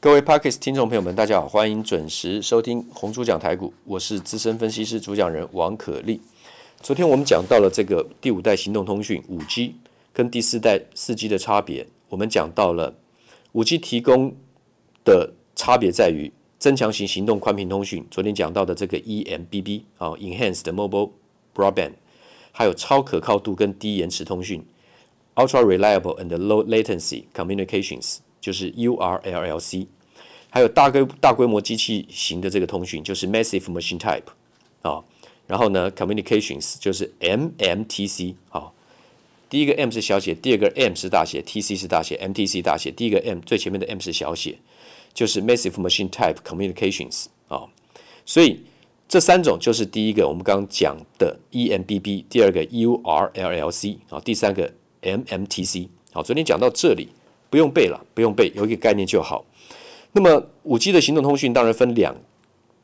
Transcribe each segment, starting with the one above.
各位 Podcast 听众朋友们，大家好，欢迎准时收听红猪讲台股，我是资深分析师主讲人王可立。昨天我们讲到了这个第五代行动通讯五 G 跟第四代四 G 的差别，我们讲到了五 G 提供的差别在于增强型行动宽频通讯，昨天讲到的这个 eMBB 啊，Enhanced Mobile Broadband，还有超可靠度跟低延迟通讯，Ultra Reliable and Low Latency Communications。就是 URLLC，还有大规大规模机器型的这个通讯，就是 Massive Machine Type 啊。然后呢，Communications 就是 MMTC 啊。第一个 M 是小写，第二个 M 是大写，TC 是大写，MTC 大写。第一个 M 最前面的 M 是小写，就是 Massive Machine Type Communications 啊。所以这三种就是第一个我们刚刚讲的 eMBB，第二个 URLLC 啊，第三个 MMTC。好，昨天讲到这里。不用背了，不用背，有一个概念就好。那么五 G 的行动通讯当然分两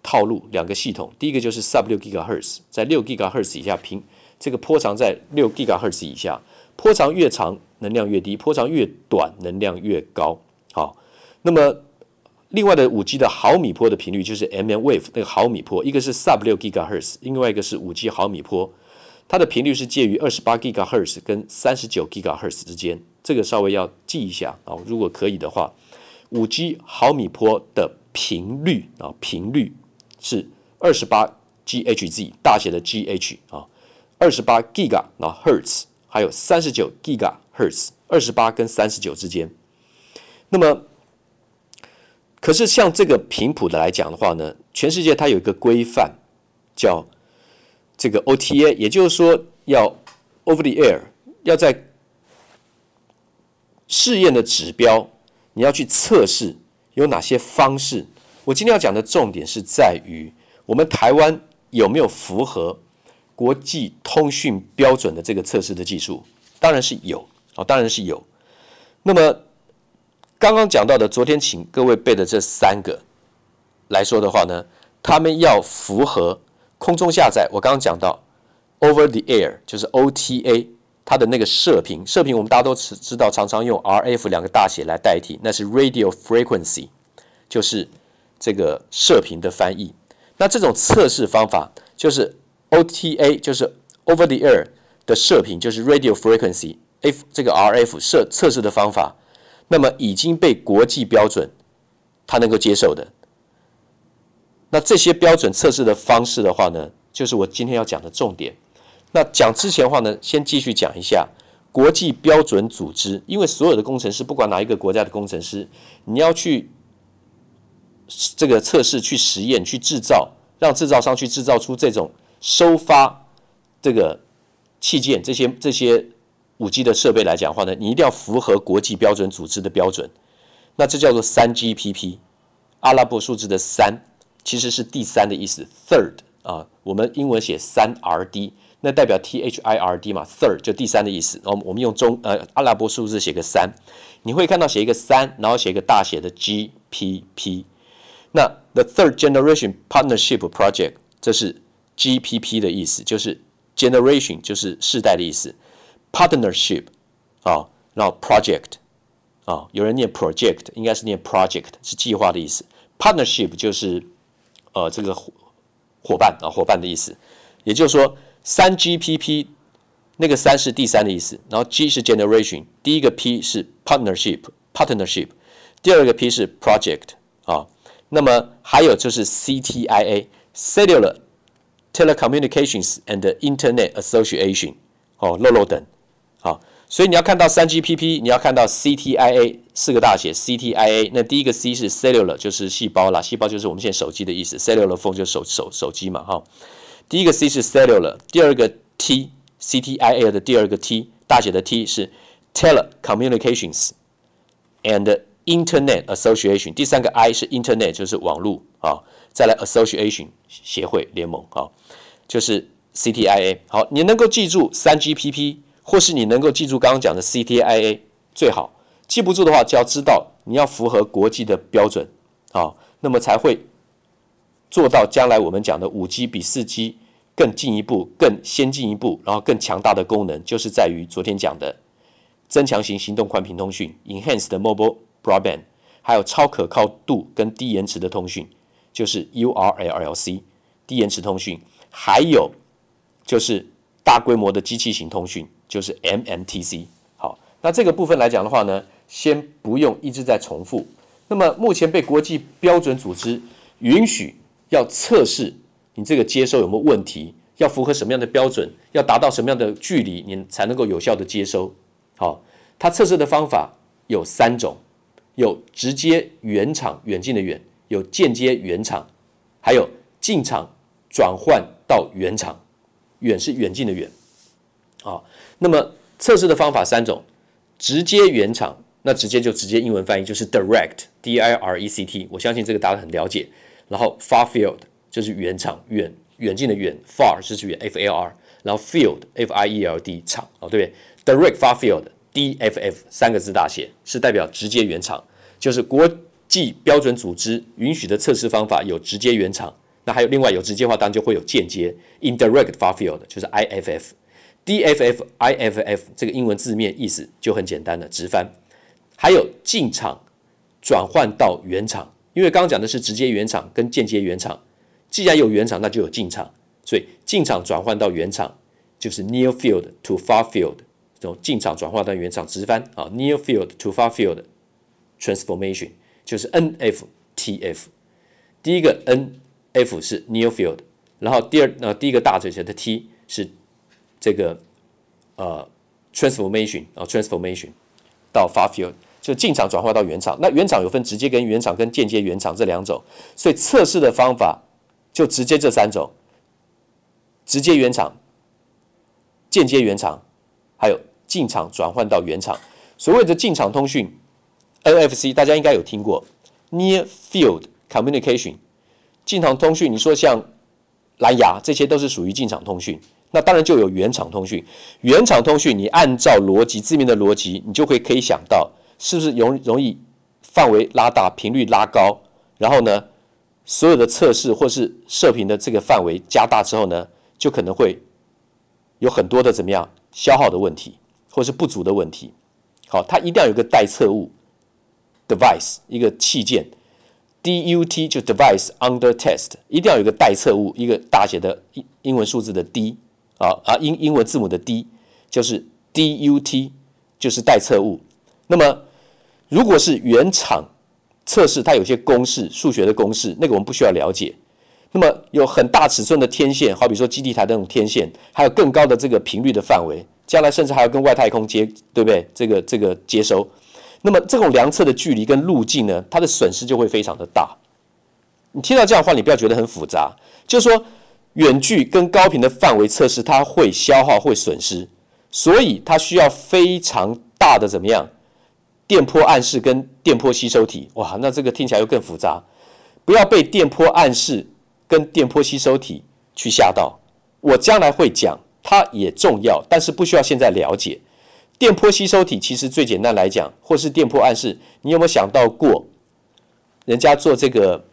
套路，两个系统。第一个就是 sub 六 GHz，在六 GHz 以下，频这个波长在六 GHz 以下，波长越长能量越低，波长越短能量越高。好，那么另外的五 G 的毫米波的频率就是 mm wave 那个毫米波，一个是 sub 六 GHz，另外一个是五 G 毫米波，它的频率是介于二十八 GHz 跟三十九 GHz 之间。这个稍微要记一下啊，如果可以的话，五 G 毫米波的频率啊，频率是二十八 GHz 大写的 GH 啊，二十八 Giga 啊 Hertz，还有三十九 Giga Hertz，二十八跟三十九之间。那么，可是像这个频谱的来讲的话呢，全世界它有一个规范叫这个 OTA，也就是说要 Over the Air 要在试验的指标，你要去测试有哪些方式？我今天要讲的重点是在于我们台湾有没有符合国际通讯标准的这个测试的技术？当然是有啊，当然是有。那么刚刚讲到的，昨天请各位背的这三个来说的话呢，他们要符合空中下载。我刚刚讲到 Over the Air 就是 OTA。它的那个射频，射频我们大家都知知道，常常用 RF 两个大写来代替，那是 Radio Frequency，就是这个射频的翻译。那这种测试方法就是 OTA，就是 Over the Air 的射频，就是 Radio Frequency，F 这个 RF 射测试的方法，那么已经被国际标准它能够接受的。那这些标准测试的方式的话呢，就是我今天要讲的重点。那讲之前话呢，先继续讲一下国际标准组织，因为所有的工程师，不管哪一个国家的工程师，你要去这个测试、去实验、去制造，让制造商去制造出这种收发这个器件、这些这些五 G 的设备来讲的话呢，你一定要符合国际标准组织的标准。那这叫做三 GPP，阿拉伯数字的三其实是第三的意思，third 啊，我们英文写三 RD。那代表 T H I R D 嘛，third 就第三的意思。然后我们用中呃阿拉伯数字写个三，你会看到写一个三，然后写一个大写的 G P P。那 The Third Generation Partnership Project 这是 G P P 的意思，就是 generation 就是世代的意思，partnership 啊，然后 project 啊，有人念 project，应该是念 project 是计划的意思，partnership 就是呃这个伙伴啊伙伴的意思，也就是说。三 GPP，那个三是第三的意思，然后 G 是 generation，第一个 P 是 partnership，partnership，第二个 P 是 project 啊，那么还有就是 CTIA，Cellular Telecommunications and Internet Association，哦，漏漏等，好，所以你要看到三 GPP，你要看到 CTIA 四个大写 CTIA，那第一个 C 是 cellular，就是细胞啦，细胞就是我们现在手机的意思，cellular phone 就是手手手机嘛，哈。第一个 C 是 cellular，第二个 T C T I A 的第二个 T 大写的 T 是 telecommunications and internet association，第三个 I 是 internet 就是网络啊，再来 association 协会联盟啊，就是 C T I A。好，你能够记住三 G P P，或是你能够记住刚刚讲的 C T I A 最好。记不住的话，就要知道你要符合国际的标准啊，那么才会。做到将来我们讲的五 G 比四 G 更进一步、更先进一步，然后更强大的功能，就是在于昨天讲的增强型行动宽频通讯 （Enhanced Mobile Broadband），还有超可靠度跟低延迟的通讯，就是 URLLC 低延迟通讯，还有就是大规模的机器型通讯，就是 MMTC。好，那这个部分来讲的话呢，先不用一直在重复。那么目前被国际标准组织允许要测试你这个接收有没有问题，要符合什么样的标准，要达到什么样的距离，你才能够有效的接收。好，它测试的方法有三种。有直接原厂远近的远，有间接原厂，还有进场转换到原厂，远是远近的远。好，那么测试的方法三种：直接原厂，那直接就直接英文翻译就是 direct，d i r e c t，我相信这个大家很了解。然后 far field 就是原厂远远近的远，far 是指远 f a r，然后 field f i e l d 厂哦，对不对？direct far field。DFF 三个字大写是代表直接原厂，就是国际标准组织允许的测试方法有直接原厂，那还有另外有直接话，当然就会有间接 indirect far field，就是 IFF。DFF IFF 这个英文字面意思就很简单了，直翻。还有进场转换到原厂，因为刚刚讲的是直接原厂跟间接原厂，既然有原厂，那就有进厂，所以进厂转换到原厂就是 near field to far field。从进厂转换到原厂直翻啊，near field to far field transformation 就是 NFTF。第一个 NF 是 near field，然后第二呃第一个大嘴型的 T 是这个呃 transformation 啊 transformation 到 far field 就进厂转换到原厂。那原厂有分直接跟原厂跟间接原厂这两种，所以测试的方法就直接这三种：直接原厂、间接原厂，还有。进厂转换到原厂，所谓的进场通讯 NFC，大家应该有听过 Near Field Communication。进场通讯，你说像蓝牙，这些都是属于进场通讯。那当然就有原厂通讯。原厂通讯，你按照逻辑字面的逻辑，你就会可以想到，是不是容容易范围拉大，频率拉高，然后呢，所有的测试或是射频的这个范围加大之后呢，就可能会有很多的怎么样消耗的问题。或是不足的问题，好，它一定要有个待测物 device，一个器件，DUT 就 device under test，一定要有个待测物，一个大写的英英文数字的 D 啊啊英英文字母的 D，就是 DUT，就是待测物。那么如果是原厂测试，它有些公式，数学的公式，那个我们不需要了解。那么有很大尺寸的天线，好比说基地台那种天线，还有更高的这个频率的范围。将来甚至还要跟外太空接，对不对？这个这个接收，那么这种量测的距离跟路径呢，它的损失就会非常的大。你听到这样的话，你不要觉得很复杂，就是说远距跟高频的范围测试，它会消耗会损失，所以它需要非常大的怎么样？电波暗示跟电波吸收体。哇，那这个听起来又更复杂。不要被电波暗示跟电波吸收体去吓到。我将来会讲。它也重要，但是不需要现在了解。电波吸收体其实最简单来讲，或是电波暗示，你有没有想到过，人家做这个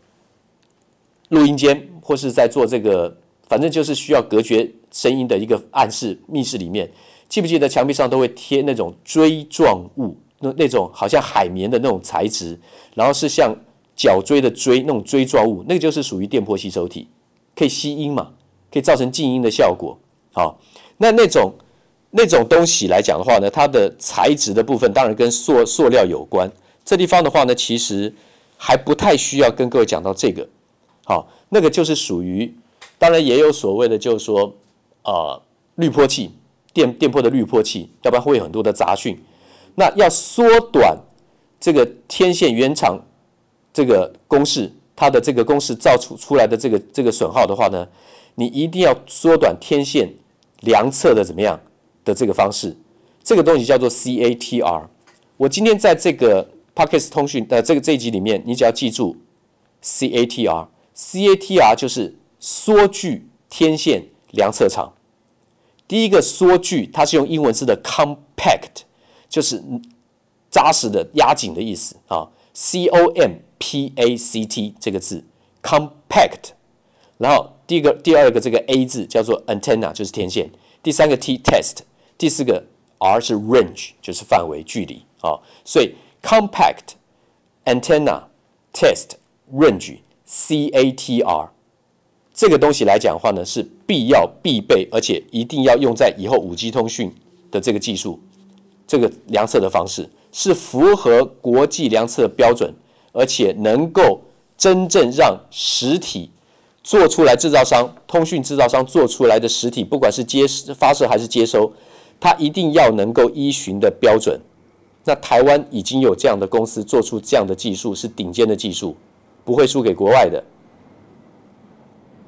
录音间，或是在做这个，反正就是需要隔绝声音的一个暗示密室里面，记不记得墙壁上都会贴那种锥状物，那那种好像海绵的那种材质，然后是像角锥的锥那种锥状物，那个就是属于电波吸收体，可以吸音嘛，可以造成静音的效果。好，那那种那种东西来讲的话呢，它的材质的部分当然跟塑塑料有关。这地方的话呢，其实还不太需要跟各位讲到这个。好，那个就是属于，当然也有所谓的，就是说，呃，滤波器，电电波的滤波器，要不然会有很多的杂讯。那要缩短这个天线原厂这个公式，它的这个公式造出出来的这个这个损耗的话呢，你一定要缩短天线。量测的怎么样的这个方式，这个东西叫做 CATR。我今天在这个 Podcast 通讯的这个这一集里面，你只要记住 CATR。CATR 就是缩距天线量测场。第一个缩距，它是用英文字的 compact，就是扎实的、压紧的意思啊。C O M P A C T 这个字 compact，然后。第一个、第二个这个 A 字叫做 antenna，就是天线。第三个 T test，第四个 R 是 range，就是范围、距离啊。所以 compact antenna test range CATR 这个东西来讲的话呢，是必要必备，而且一定要用在以后 5G 通讯的这个技术，这个量测的方式是符合国际量测标准，而且能够真正让实体做出来，制造商、通讯制造商做出来的实体，不管是接发射还是接收，它一定要能够依循的标准。那台湾已经有这样的公司做出这样的技术，是顶尖的技术，不会输给国外的。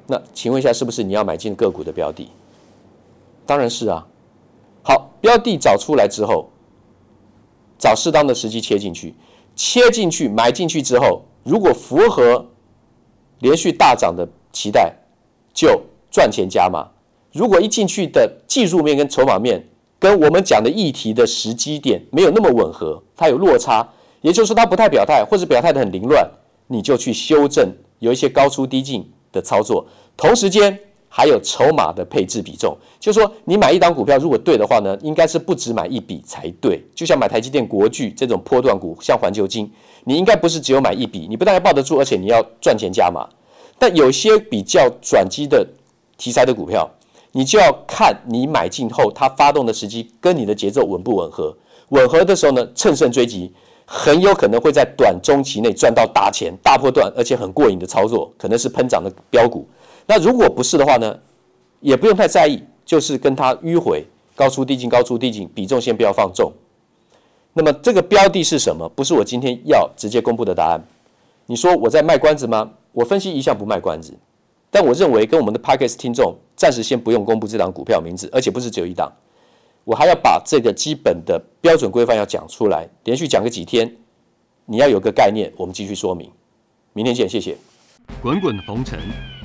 那请问一下，是不是你要买进个股的标的？当然是啊。好，标的找出来之后，找适当的时机切进去，切进去买进去之后，如果符合连续大涨的期待，就赚钱加码。如果一进去的技术面跟筹码面跟我们讲的议题的时机点没有那么吻合，它有落差，也就是说它不太表态，或者表态得很凌乱，你就去修正，有一些高出低进的操作，同时间还有筹码的配置比重，就是说你买一档股票，如果对的话呢，应该是不止买一笔才对。就像买台积电、国巨这种波段股，像环球金，你应该不是只有买一笔，你不但要抱得住，而且你要赚钱加码。但有些比较转机的题材的股票，你就要看你买进后它发动的时机跟你的节奏吻不吻合。吻合的时候呢，乘胜追击。很有可能会在短中期内赚到大钱、大波段，而且很过瘾的操作，可能是喷涨的标股。那如果不是的话呢，也不用太在意，就是跟它迂回，高出低进，高出低进，比重先不要放重。那么这个标的是什么？不是我今天要直接公布的答案。你说我在卖关子吗？我分析一向不卖关子，但我认为跟我们的 Podcast 听众暂时先不用公布这档股票名字，而且不是只有一档。我还要把这个基本的标准规范要讲出来，连续讲个几天，你要有个概念。我们继续说明，明天见，谢谢。滚滚红尘，